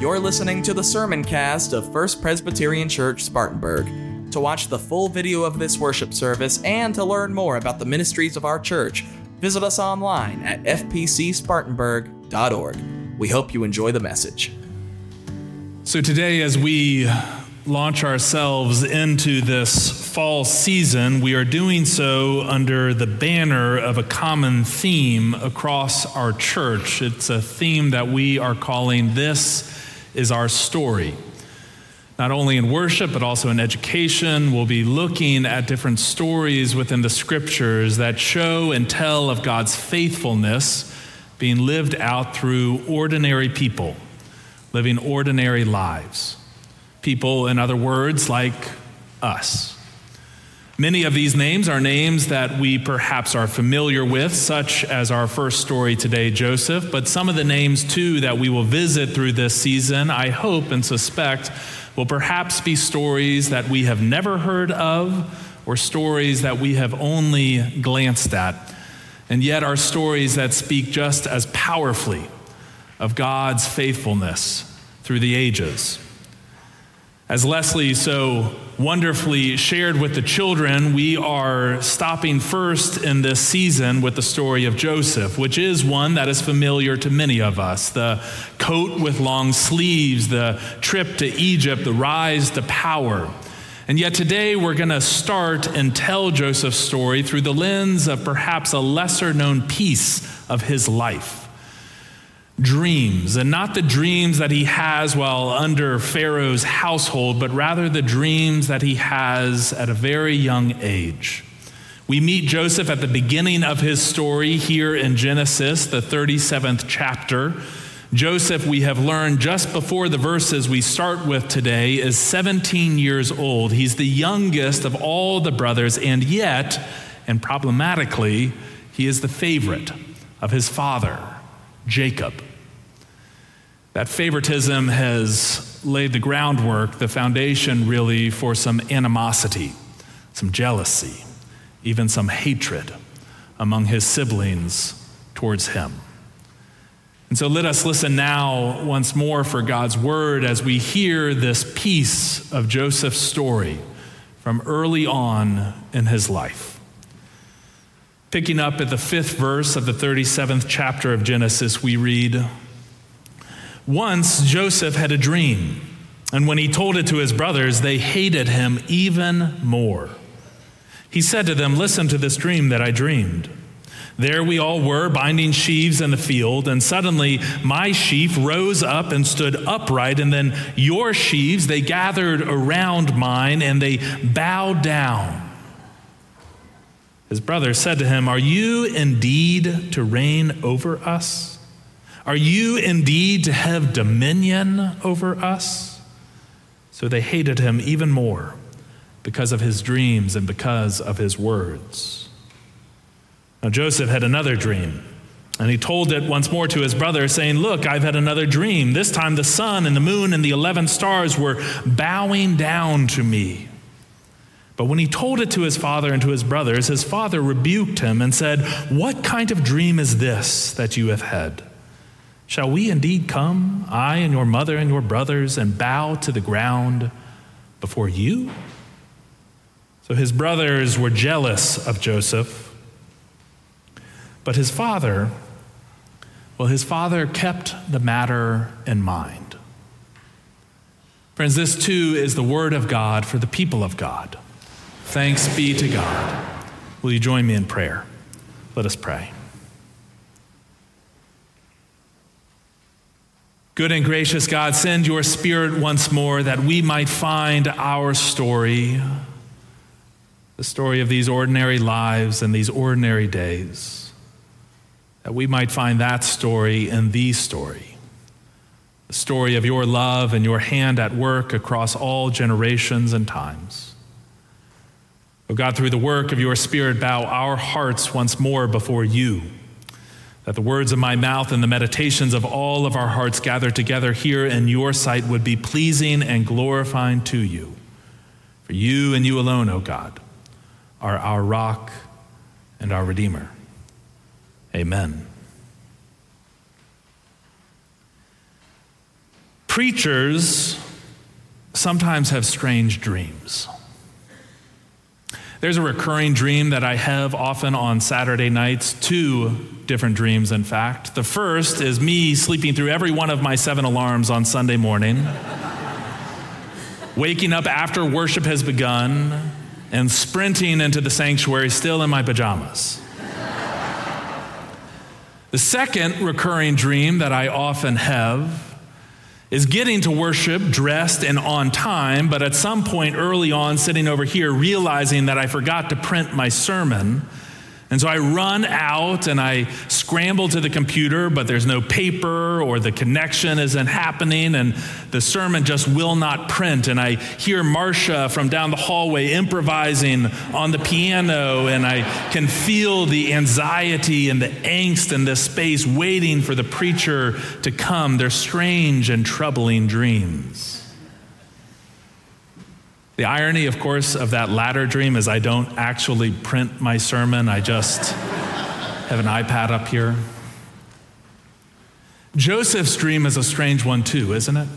You're listening to the sermon cast of First Presbyterian Church Spartanburg. To watch the full video of this worship service and to learn more about the ministries of our church, visit us online at fpcspartanburg.org. We hope you enjoy the message. So, today, as we launch ourselves into this fall season, we are doing so under the banner of a common theme across our church. It's a theme that we are calling This is Our Story. Not only in worship, but also in education, we'll be looking at different stories within the scriptures that show and tell of God's faithfulness being lived out through ordinary people, living ordinary lives. People, in other words, like us. Many of these names are names that we perhaps are familiar with, such as our first story today, Joseph, but some of the names too that we will visit through this season, I hope and suspect, will perhaps be stories that we have never heard of or stories that we have only glanced at, and yet are stories that speak just as powerfully of God's faithfulness through the ages. As Leslie so wonderfully shared with the children, we are stopping first in this season with the story of Joseph, which is one that is familiar to many of us. The coat with long sleeves, the trip to Egypt, the rise to power. And yet today we're going to start and tell Joseph's story through the lens of perhaps a lesser known piece of his life dreams, and not the dreams that he has while under Pharaoh's household, but rather the dreams that he has at a very young age. We meet Joseph at the beginning of his story here in Genesis, the 37th chapter. Joseph, we have learned just before the verses we start with today, is 17 years old. He's the youngest of all the brothers, and yet, and problematically, he is the favorite of his father, Jacob. That favoritism has laid the groundwork, the foundation really, for some animosity, some jealousy, even some hatred among his siblings towards him. And so let us listen now once more for God's word as we hear this piece of Joseph's story from early on in his life. Picking up at the fifth verse of the 37th chapter of Genesis, we read, once Joseph had a dream, and when he told it to his brothers, they hated him even more. He said to them, Listen to this dream that I dreamed. There we all were, binding sheaves in the field, and suddenly my sheaf rose up and stood upright, and then your sheaves, they gathered around mine, and they bowed down. His brothers said to him, Are you indeed to reign over us? Are you indeed to have dominion over us? So they hated him even more because of his dreams and because of his words. Now, Joseph had another dream, and he told it once more to his brother, saying, Look, I've had another dream. This time the sun and the moon and the 11 stars were bowing down to me. But when he told it to his father and to his brothers, his father rebuked him and said, What kind of dream is this that you have had? Shall we indeed come, I and your mother and your brothers, and bow to the ground before you? So his brothers were jealous of Joseph. But his father, well, his father kept the matter in mind. Friends, this too is the word of God for the people of God. Thanks be to God. Will you join me in prayer? Let us pray. Good and gracious God, send your Spirit once more that we might find our story, the story of these ordinary lives and these ordinary days, that we might find that story in the story, the story of your love and your hand at work across all generations and times. Oh God, through the work of your Spirit, bow our hearts once more before you that the words of my mouth and the meditations of all of our hearts gathered together here in your sight would be pleasing and glorifying to you. For you and you alone, O God, are our rock and our Redeemer. Amen. Preachers sometimes have strange dreams. There's a recurring dream that I have often on Saturday nights, two different dreams, in fact. The first is me sleeping through every one of my seven alarms on Sunday morning, waking up after worship has begun, and sprinting into the sanctuary still in my pajamas. the second recurring dream that I often have is getting to worship dressed and on time, but at some point early on, sitting over here, realizing that I forgot to print my sermon and so I run out and I scramble to the computer, but there's no paper or the connection isn't happening, and the sermon just will not print. And I hear Marcia from down the hallway improvising on the piano, and I can feel the anxiety and the angst in this space waiting for the preacher to come. They're strange and troubling dreams. The irony, of course, of that latter dream is I don't actually print my sermon, I just have an iPad up here. Joseph's dream is a strange one, too, isn't it?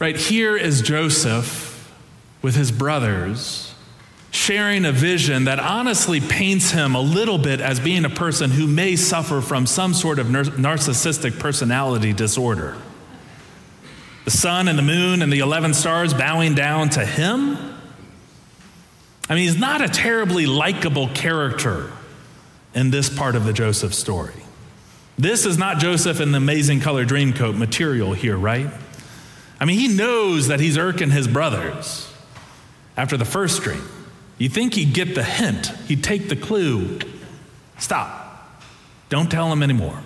Right here is Joseph with his brothers sharing a vision that honestly paints him a little bit as being a person who may suffer from some sort of narcissistic personality disorder the sun and the moon and the 11 stars bowing down to him. I mean, he's not a terribly likable character in this part of the Joseph story. This is not Joseph in the amazing color dreamcoat material here, right? I mean, he knows that he's irking his brothers after the first dream. You think he'd get the hint, he'd take the clue. Stop. Don't tell him anymore.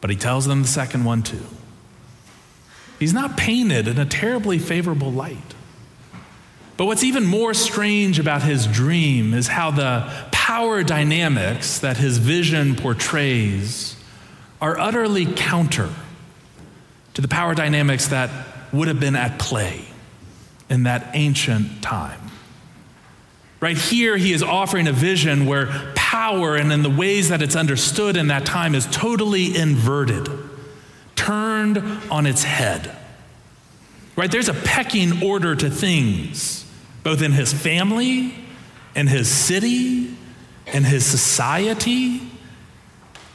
But he tells them the second one too. He's not painted in a terribly favorable light. But what's even more strange about his dream is how the power dynamics that his vision portrays are utterly counter to the power dynamics that would have been at play in that ancient time. Right here, he is offering a vision where power and in the ways that it's understood in that time is totally inverted turned on its head. Right? There's a pecking order to things, both in his family, in his city, in his society.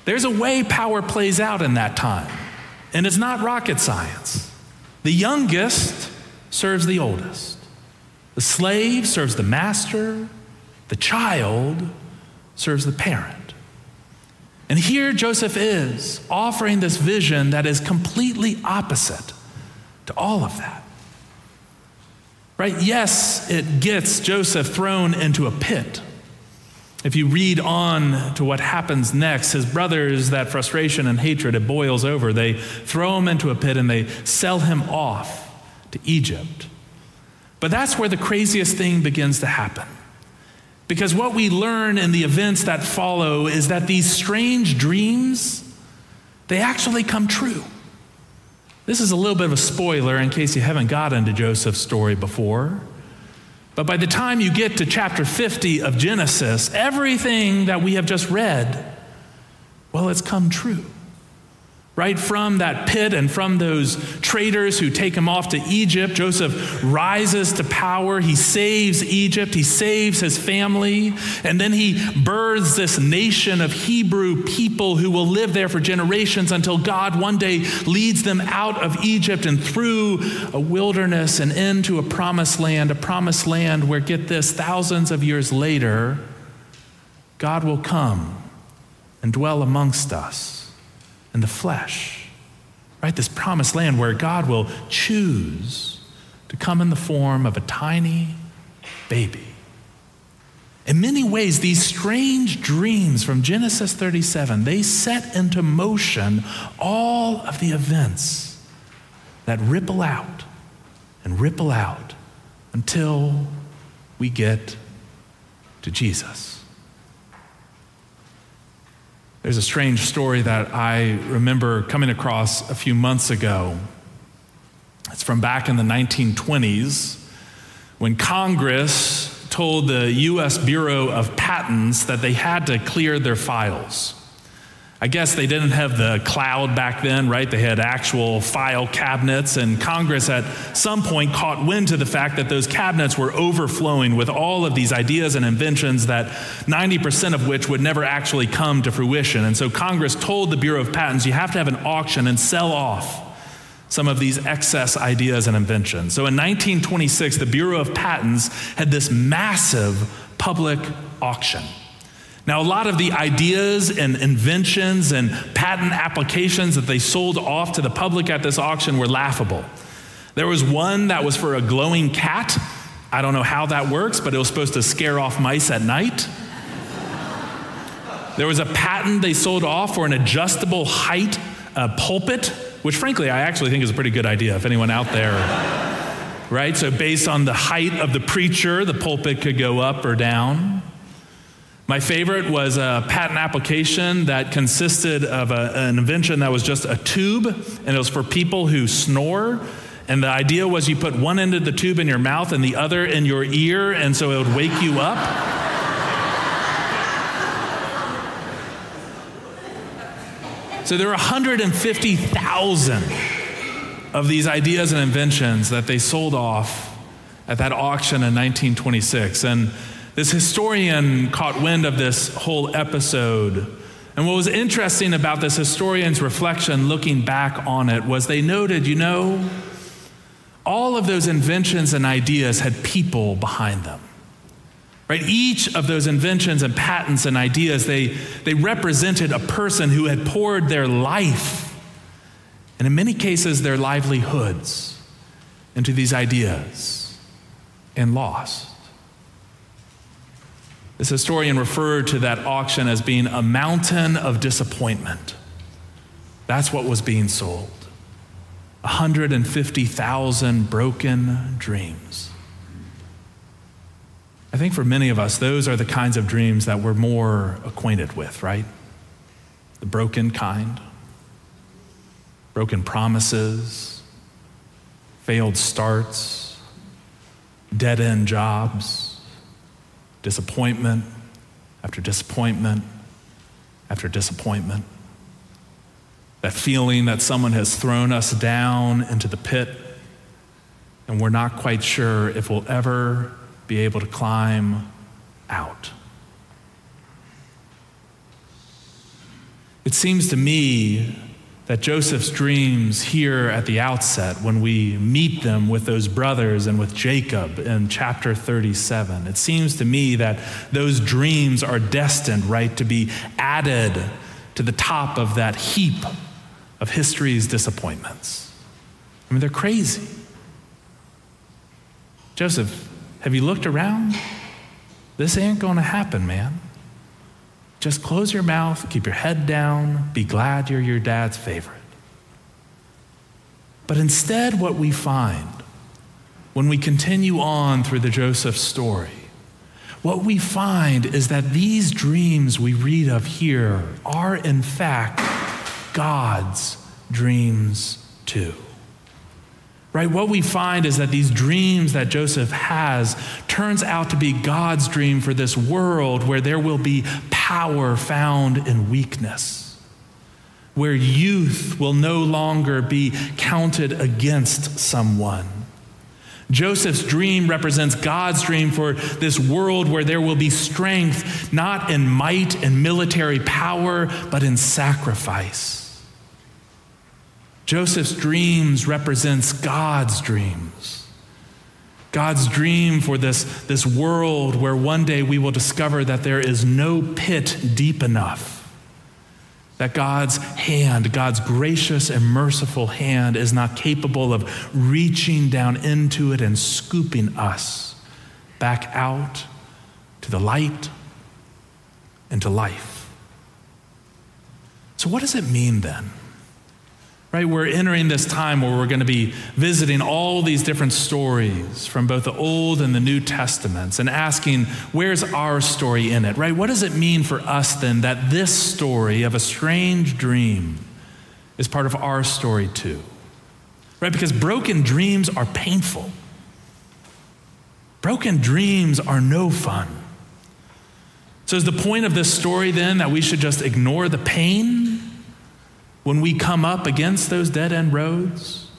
There's a way power plays out in that time, and it's not rocket science. The youngest serves the oldest, the slave serves the master, the child serves the parent. And here Joseph is offering this vision that is completely opposite to all of that. Right? Yes, it gets Joseph thrown into a pit. If you read on to what happens next, his brothers, that frustration and hatred, it boils over. They throw him into a pit and they sell him off to Egypt. But that's where the craziest thing begins to happen. Because what we learn in the events that follow is that these strange dreams, they actually come true. This is a little bit of a spoiler in case you haven't got into Joseph's story before. But by the time you get to chapter 50 of Genesis, everything that we have just read, well, it's come true right from that pit and from those traders who take him off to Egypt. Joseph rises to power. He saves Egypt, he saves his family, and then he births this nation of Hebrew people who will live there for generations until God one day leads them out of Egypt and through a wilderness and into a promised land, a promised land where, get this, thousands of years later, God will come and dwell amongst us in the flesh. Right? This promised land where God will choose to come in the form of a tiny baby. In many ways, these strange dreams from Genesis 37, they set into motion all of the events that ripple out and ripple out until we get to Jesus. There's a strange story that I remember coming across a few months ago. It's from back in the 1920s when Congress told the U.S. Bureau of Patents that they had to clear their files. I guess they didn't have the cloud back then, right? They had actual file cabinets, and Congress at some point caught wind to the fact that those cabinets were overflowing with all of these ideas and inventions that 90% of which would never actually come to fruition. And so Congress told the Bureau of Patents, you have to have an auction and sell off some of these excess ideas and inventions. So in 1926, the Bureau of Patents had this massive public auction. Now, a lot of the ideas and inventions and patent applications that they sold off to the public at this auction were laughable. There was one that was for a glowing cat. I don't know how that works, but it was supposed to scare off mice at night. There was a patent they sold off for an adjustable height uh, pulpit, which frankly I actually think is a pretty good idea if anyone out there, right? So, based on the height of the preacher, the pulpit could go up or down. My favorite was a patent application that consisted of a, an invention that was just a tube, and it was for people who snore. And the idea was you put one end of the tube in your mouth and the other in your ear, and so it would wake you up. so there were 150,000 of these ideas and inventions that they sold off at that auction in 1926. And this historian caught wind of this whole episode. And what was interesting about this historian's reflection, looking back on it, was they noted, you know, all of those inventions and ideas had people behind them. Right? Each of those inventions and patents and ideas, they, they represented a person who had poured their life, and in many cases, their livelihoods, into these ideas and lost. This historian referred to that auction as being a mountain of disappointment. That's what was being sold 150,000 broken dreams. I think for many of us, those are the kinds of dreams that we're more acquainted with, right? The broken kind, broken promises, failed starts, dead end jobs disappointment after disappointment after disappointment. That feeling that someone has thrown us down into the pit and we're not quite sure if we'll ever be able to climb out. It seems to me that Joseph's dreams here at the outset, when we meet them with those brothers and with Jacob in chapter 37, it seems to me that those dreams are destined, right, to be added to the top of that heap of history's disappointments. I mean, they're crazy. Joseph, have you looked around? This ain't going to happen, man. Just close your mouth, keep your head down, be glad you're your dad's favorite. But instead, what we find when we continue on through the Joseph story, what we find is that these dreams we read of here are, in fact, God's dreams too right? What we find is that these dreams that Joseph has turns out to be God's dream for this world where there will be power found in weakness, where youth will no longer be counted against someone. Joseph's dream represents God's dream for this world where there will be strength, not in might and military power, but in sacrifice. Joseph's dreams represents God's dreams. God's dream for this, this world where one day we will discover that there is no pit deep enough. That God's hand, God's gracious and merciful hand, is not capable of reaching down into it and scooping us back out to the light and to life. So, what does it mean then? Right? We're entering this time where we're going to be visiting all these different stories from both the Old and the New Testaments and asking, where's our story in it? Right? What does it mean for us then that this story of a strange dream is part of our story too? Right? Because broken dreams are painful. Broken dreams are no fun. So, is the point of this story then that we should just ignore the pain when we come up against those dead end roads?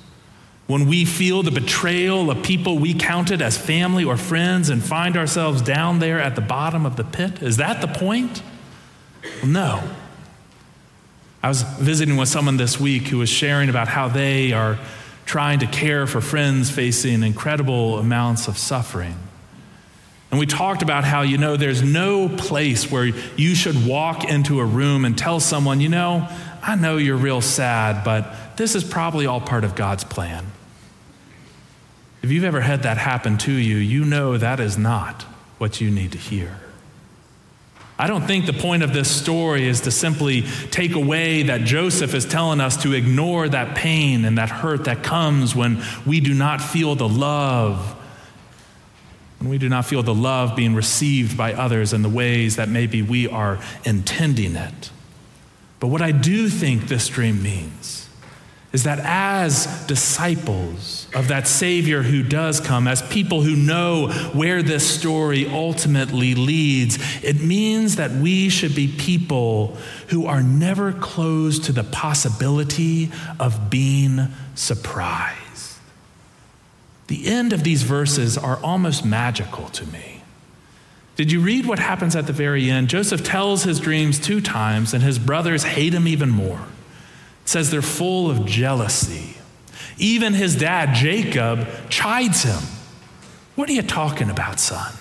When we feel the betrayal of people we counted as family or friends and find ourselves down there at the bottom of the pit? Is that the point? Well, no. I was visiting with someone this week who was sharing about how they are trying to care for friends facing incredible amounts of suffering. And we talked about how, you know, there's no place where you should walk into a room and tell someone, you know, I know you're real sad, but this is probably all part of God's plan. If you've ever had that happen to you, you know that is not what you need to hear. I don't think the point of this story is to simply take away that Joseph is telling us to ignore that pain and that hurt that comes when we do not feel the love when we do not feel the love being received by others in the ways that maybe we are intending it. But what I do think this dream means is that as disciples of that Savior who does come, as people who know where this story ultimately leads, it means that we should be people who are never closed to the possibility of being surprised. The end of these verses are almost magical to me. Did you read what happens at the very end? Joseph tells his dreams two times, and his brothers hate him even more. It says they're full of jealousy. Even his dad, Jacob, chides him. What are you talking about, son?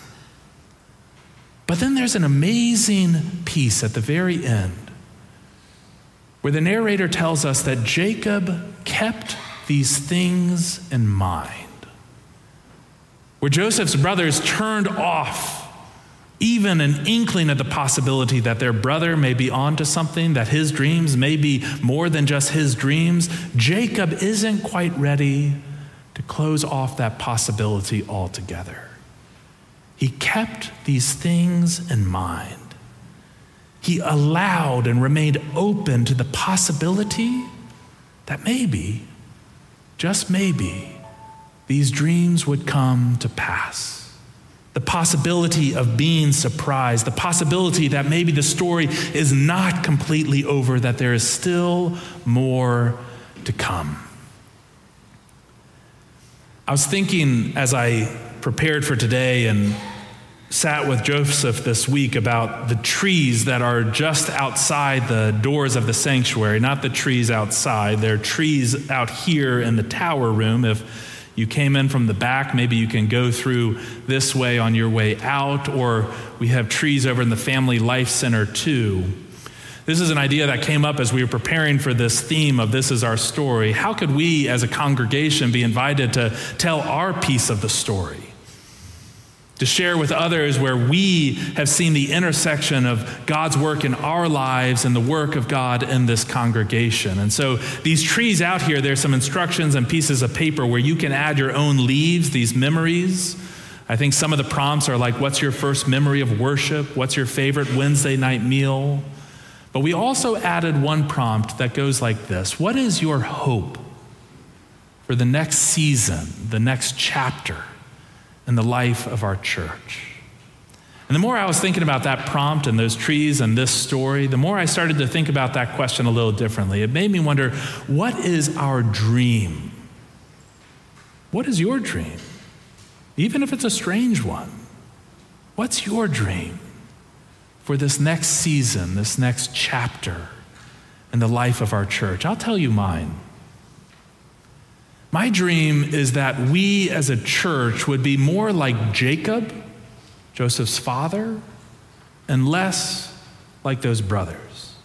But then there's an amazing piece at the very end where the narrator tells us that Jacob kept these things in mind where Joseph's brothers turned off even an inkling of the possibility that their brother may be onto something, that his dreams may be more than just his dreams, Jacob isn't quite ready to close off that possibility altogether. He kept these things in mind. He allowed and remained open to the possibility that maybe, just maybe, these dreams would come to pass. The possibility of being surprised, the possibility that maybe the story is not completely over, that there is still more to come. I was thinking as I prepared for today and sat with Joseph this week about the trees that are just outside the doors of the sanctuary, not the trees outside. They're trees out here in the tower room. If you came in from the back, maybe you can go through this way on your way out, or we have trees over in the Family Life Center too. This is an idea that came up as we were preparing for this theme of This is Our Story. How could we as a congregation be invited to tell our piece of the story? To share with others where we have seen the intersection of God's work in our lives and the work of God in this congregation. And so, these trees out here, there's some instructions and pieces of paper where you can add your own leaves, these memories. I think some of the prompts are like, What's your first memory of worship? What's your favorite Wednesday night meal? But we also added one prompt that goes like this What is your hope for the next season, the next chapter? In the life of our church. And the more I was thinking about that prompt and those trees and this story, the more I started to think about that question a little differently. It made me wonder what is our dream? What is your dream? Even if it's a strange one, what's your dream for this next season, this next chapter in the life of our church? I'll tell you mine. My dream is that we as a church would be more like Jacob, Joseph's father, and less like those brothers.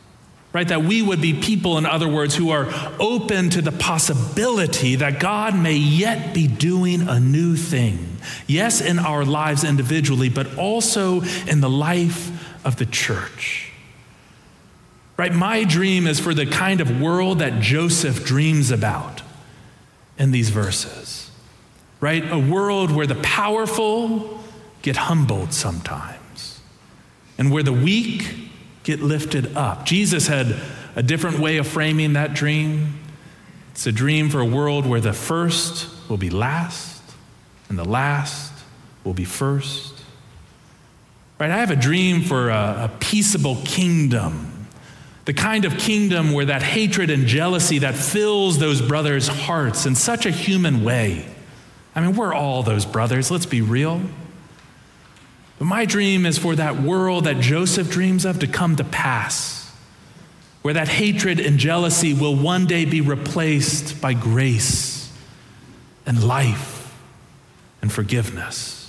Right? That we would be people, in other words, who are open to the possibility that God may yet be doing a new thing. Yes, in our lives individually, but also in the life of the church. Right? My dream is for the kind of world that Joseph dreams about in these verses, right? A world where the powerful get humbled sometimes and where the weak get lifted up. Jesus had a different way of framing that dream. It's a dream for a world where the first will be last and the last will be first. Right? I have a dream for a, a peaceable kingdom. The kind of kingdom where that hatred and jealousy that fills those brothers' hearts in such a human way. I mean, we're all those brothers, let's be real. But my dream is for that world that Joseph dreams of to come to pass, where that hatred and jealousy will one day be replaced by grace and life and forgiveness.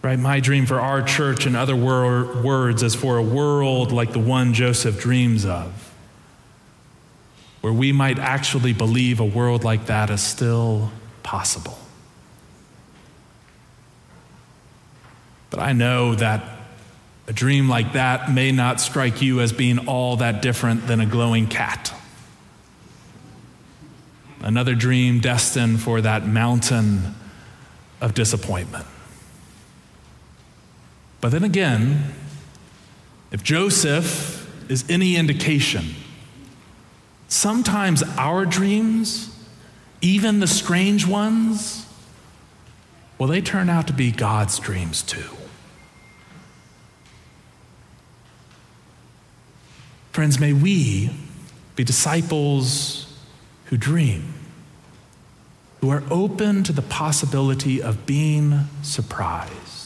Right? My dream for our church, in other wor- words, is for a world like the one Joseph dreams of, where we might actually believe a world like that is still possible. But I know that a dream like that may not strike you as being all that different than a glowing cat. Another dream destined for that mountain of disappointment. But then again, if Joseph is any indication, sometimes our dreams, even the strange ones, well, they turn out to be God's dreams too. Friends, may we be disciples who dream, who are open to the possibility of being surprised.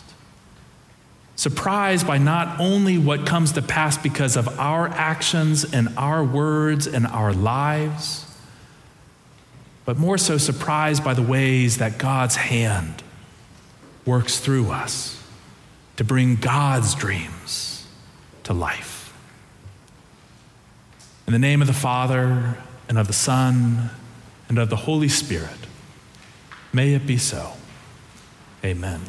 Surprised by not only what comes to pass because of our actions and our words and our lives, but more so surprised by the ways that God's hand works through us to bring God's dreams to life. In the name of the Father, and of the Son, and of the Holy Spirit, may it be so. Amen.